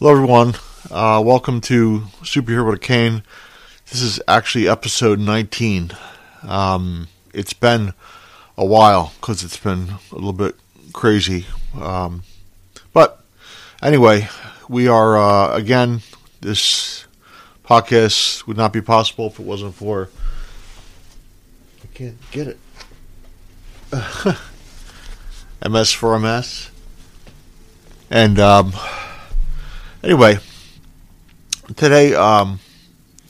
Hello, everyone. Uh, welcome to Superhero a Cane. This is actually episode 19. Um, it's been a while because it's been a little bit crazy. Um, but anyway, we are, uh, again, this podcast would not be possible if it wasn't for. I can't get it. MS for MS. And, um, anyway, today, um,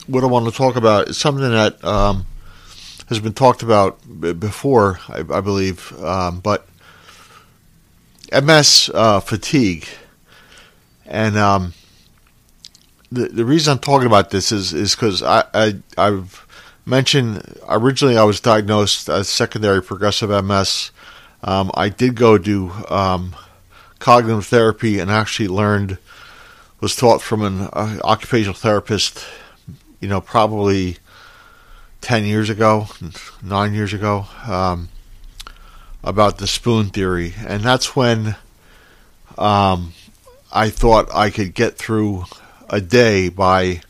what I want to talk about is something that um, has been talked about b- before, I, I believe, um, but MS uh, fatigue, and um, the the reason I'm talking about this is is because I, I I've mentioned originally I was diagnosed as secondary progressive MS. Um, I did go do um, cognitive therapy and actually learned was taught from an uh, occupational therapist, you know, probably 10 years ago, 9 years ago, um, about the spoon theory. And that's when um, I thought I could get through a day by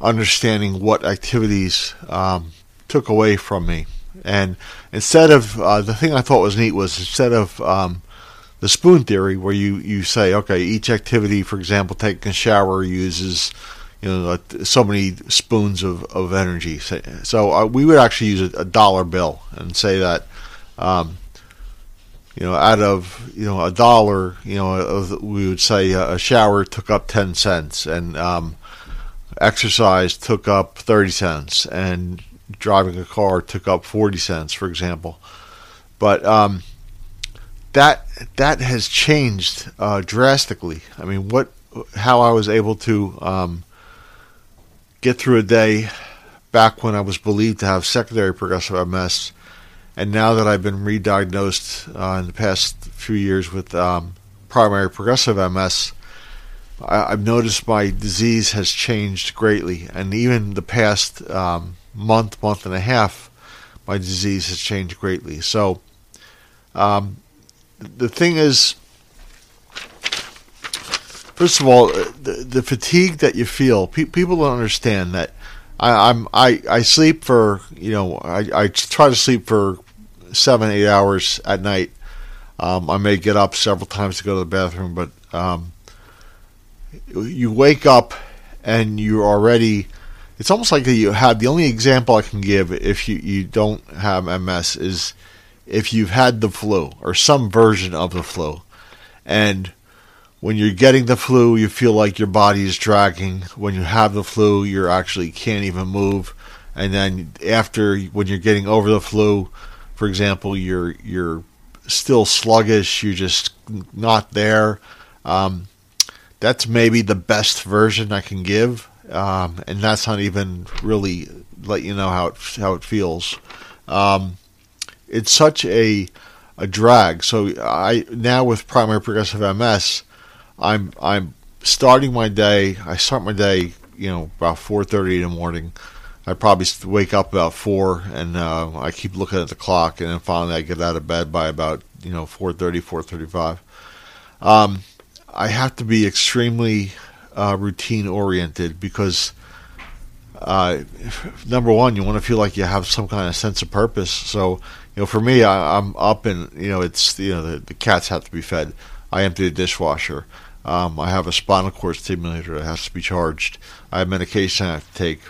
understanding what activities um, took away from me. And instead of uh, the thing I thought was neat was instead of um, the spoon theory, where you, you say, okay, each activity, for example, taking a shower uses you know so many spoons of, of energy. So, uh, we would actually use a, a, dollar bill and say that. Um, you know, out of you know a dollar, you know, we would say a shower took up ten cents, and um, exercise took up thirty cents, and driving a car took up forty cents, for example. But um, that that has changed uh, drastically. I mean, what how I was able to um, get through a day back when I was believed to have secondary progressive MS, and now that I've been re-diagnosed uh, in the past few years with um, primary progressive MS, I, have noticed my disease has changed greatly, and even the past um, month, month and a half, my disease has changed greatly. So. Um, the thing is, first of all, the, the fatigue that you feel, pe- people don't understand that. I, I'm I, I sleep for you know I, I try to sleep for seven eight hours at night. Um, I may get up several times to go to the bathroom, but um, you wake up and you're already. It's almost like you have the only example I can give if you, you don't have MS is if you've had the flu or some version of the flu. And when you're getting the flu, you feel like your body is dragging. When you have the flu, you actually can't even move. And then after, when you're getting over the flu, for example, you're you're still sluggish. You're just not there. Um, that's maybe the best version I can give, um, and that's not even really let you know how it how it feels. Um, it's such a a drag. So I now with primary progressive MS, I'm I'm starting my day. I start my day, you know, about four thirty in the morning. I probably wake up about four, and uh, I keep looking at the clock, and then finally I get out of bed by about you know 4.30, 4.35. Um, I have to be extremely uh, routine oriented because uh, number one, you want to feel like you have some kind of sense of purpose. So, you know, for me, I, am up and you know, it's you know, the, the cats have to be fed. I empty the dishwasher. Um, I have a spinal cord stimulator that has to be charged. I have medication I have to take,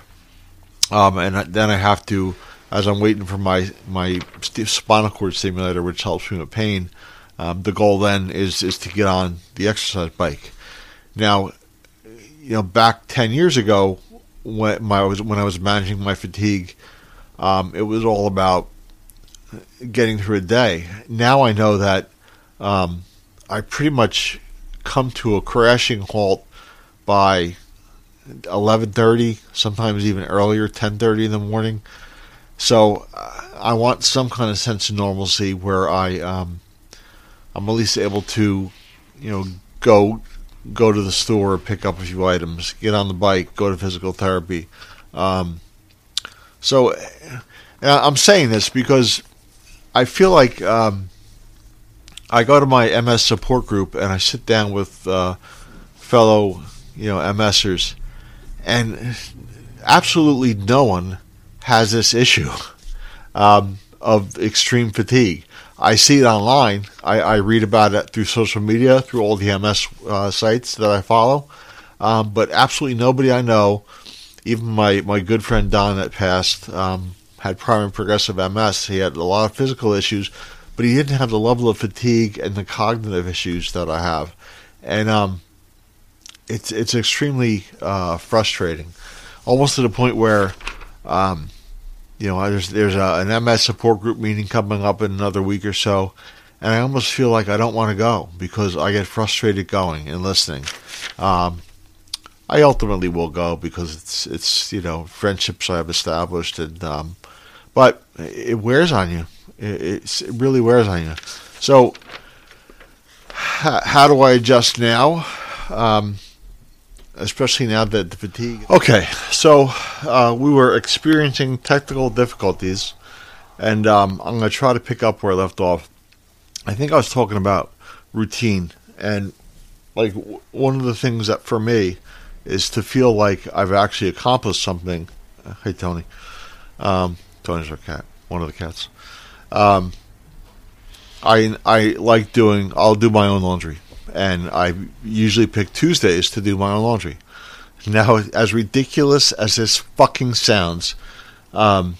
um, and then I have to, as I'm waiting for my my spinal cord stimulator, which helps me with pain. Um, the goal then is is to get on the exercise bike. Now, you know, back ten years ago, when my when I was managing my fatigue, um, it was all about getting through a day. Now I know that um, I pretty much come to a crashing halt by 11:30, sometimes even earlier, 10:30 in the morning. So uh, I want some kind of sense of normalcy where I um, I'm at least able to, you know, go go to the store, pick up a few items, get on the bike, go to physical therapy. Um, so I'm saying this because I feel like um, I go to my MS support group and I sit down with uh, fellow, you know, MSers, and absolutely no one has this issue um, of extreme fatigue. I see it online. I, I, read about it through social media, through all the MS uh, sites that I follow. Um, but absolutely nobody I know, even my, my good friend Don that passed, um, had primary progressive MS. He had a lot of physical issues, but he didn't have the level of fatigue and the cognitive issues that I have. And um, it's it's extremely uh, frustrating, almost to the point where um, you know, there's there's a, an MS support group meeting coming up in another week or so, and I almost feel like I don't want to go because I get frustrated going and listening. Um, I ultimately will go because it's it's you know friendships I have established, and um, but it wears on you. It, it really wears on you. So, how, how do I adjust now? Um, especially now that the fatigue. Okay, so uh, we were experiencing technical difficulties, and um, I'm going to try to pick up where I left off. I think I was talking about routine, and like w- one of the things that for me is to feel like I've actually accomplished something. Uh, hey, Tony. Um, Tony's our cat, one of the cats. Um, I I like doing. I'll do my own laundry and I usually pick Tuesdays to do my own laundry. Now, as ridiculous as this fucking sounds, um,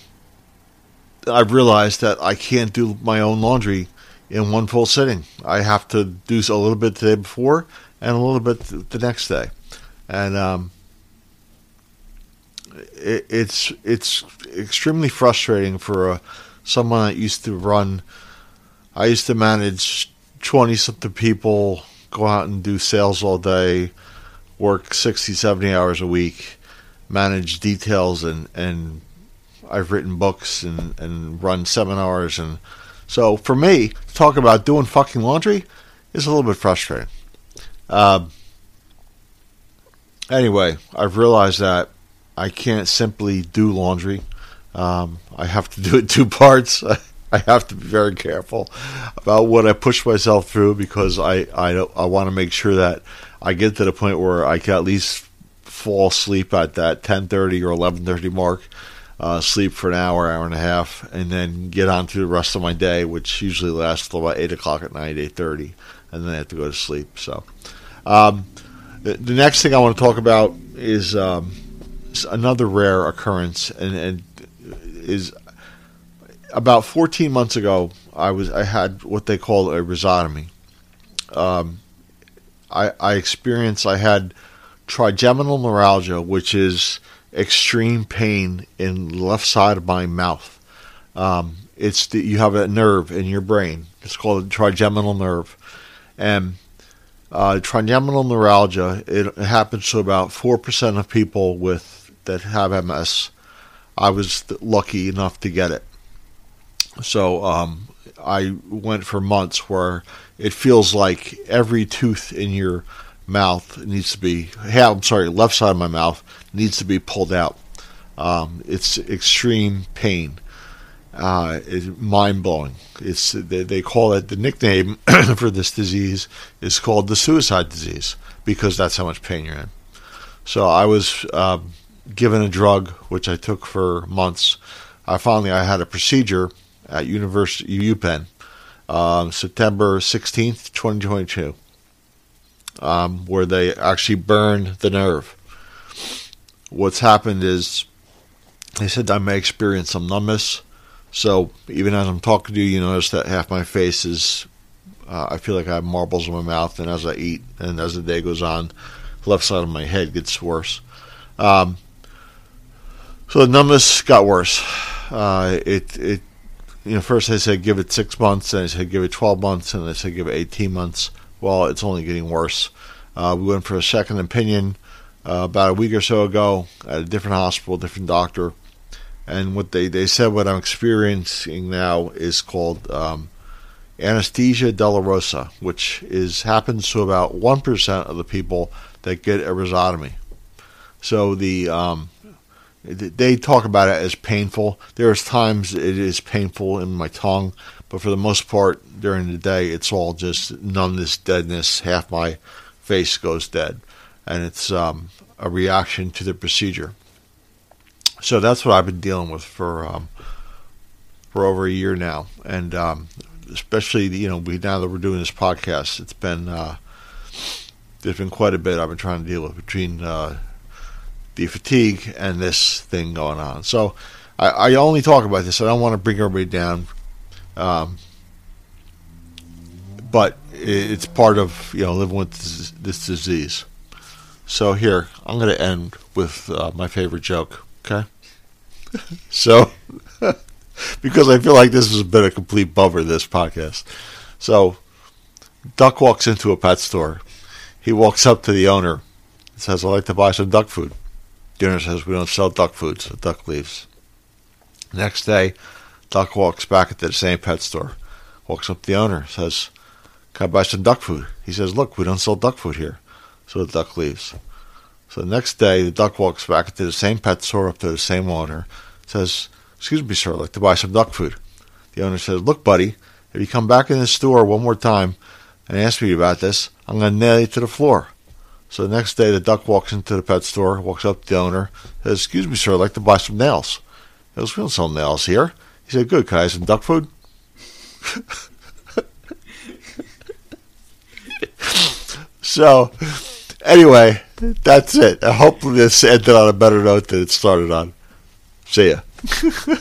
I've realized that I can't do my own laundry in one full sitting. I have to do a little bit the day before and a little bit the next day, and um, it, it's it's extremely frustrating for a, someone that used to run. I used to manage twenty something people go out and do sales all day, work 60, 70 hours a week, manage details, and, and I've written books and, and run seminars. And so for me, talk about doing fucking laundry is a little bit frustrating. Uh, anyway, I've realized that I can't simply do laundry. Um, I have to do it two parts. I have to be very careful about what I push myself through because I I, I want to make sure that I get to the point where I can at least fall asleep at that 10:30 or 11:30 mark, uh, sleep for an hour, hour and a half, and then get on to the rest of my day, which usually lasts till about eight o'clock at night, 8:30, and then I have to go to sleep. So, um, the, the, next thing I want to talk about is um, another rare occurrence, and, and is about 14 months ago, I was I had what they call a rhizotomy. Um, I, I experienced I had trigeminal neuralgia, which is extreme pain in the left side of my mouth. Um, it's the, you have a nerve in your brain. It's called trigeminal nerve, and uh, trigeminal neuralgia. It happens to about four percent of people with that have MS. I was lucky enough to get it. So um, I went for months where it feels like every tooth in your mouth needs to be. I'm sorry, left side of my mouth needs to be pulled out. Um, it's extreme pain. Uh, it's mind blowing. It's they, they, call it the nickname for this disease is called the suicide disease because that's how much pain you're in. So I was um, given a drug which I took for months. I finally I had a procedure at University UPenn, um, September 16th, 2022, um, where they actually burned the nerve. What's happened is they said I may experience some numbness. So even as I'm talking to you, you notice that half my face is, uh, I feel like I have marbles in my mouth. And as I eat and as the day goes on, left side of my head gets worse. Um, so the numbness got worse. Uh, it it you know, first they said give it six months, and they said give it 12 months, and they said give it 18 months. Well, it's only getting worse. Uh, we went for a second opinion uh, about a week or so ago at a different hospital, different doctor, and what they, they said what I'm experiencing now is called um, anesthesia dolorosa, which is happens to about one percent of the people that get a rhizotomy. So the um, they talk about it as painful. There's times it is painful in my tongue, but for the most part during the day, it's all just numbness, deadness. Half my face goes dead. and it's um, a reaction to the procedure. So that's what I've been dealing with for um, for over a year now, and um, especially you know we now that we're doing this podcast, it's been uh, there's been quite a bit I've been trying to deal with between uh, the fatigue and this thing going on. So I, I, only talk about this. I don't want to bring everybody down, um, but it's part of you know living with this, disease. So here I'm going to end with uh, my favorite joke. Okay, so because I feel like this has been a complete bummer this podcast. So Duck walks into a pet store. He walks up to the owner and says, I'd like to buy some duck food. Owner says, We don't sell duck food, so Duck leaves. Next day, Duck walks back into the same pet store. Walks up to the owner, says, Can I buy some duck food? He says, Look, we don't sell duck food here. So the duck leaves. So the next day, the duck walks back into the same pet store up to the same owner, says, Excuse me, sir, I'd like to buy some duck food. The owner says, Look, buddy, if you come back in the store one more time and ask me about this, I'm going to nail you to the floor. So the next day, the duck walks into the pet store, walks up to the owner, says, Excuse me, sir, I'd like to buy some nails. He goes, We don't sell nails here. He said, Good, can I have some duck food? so, anyway, that's it. Hopefully, this ended on a better note than it started on. See ya.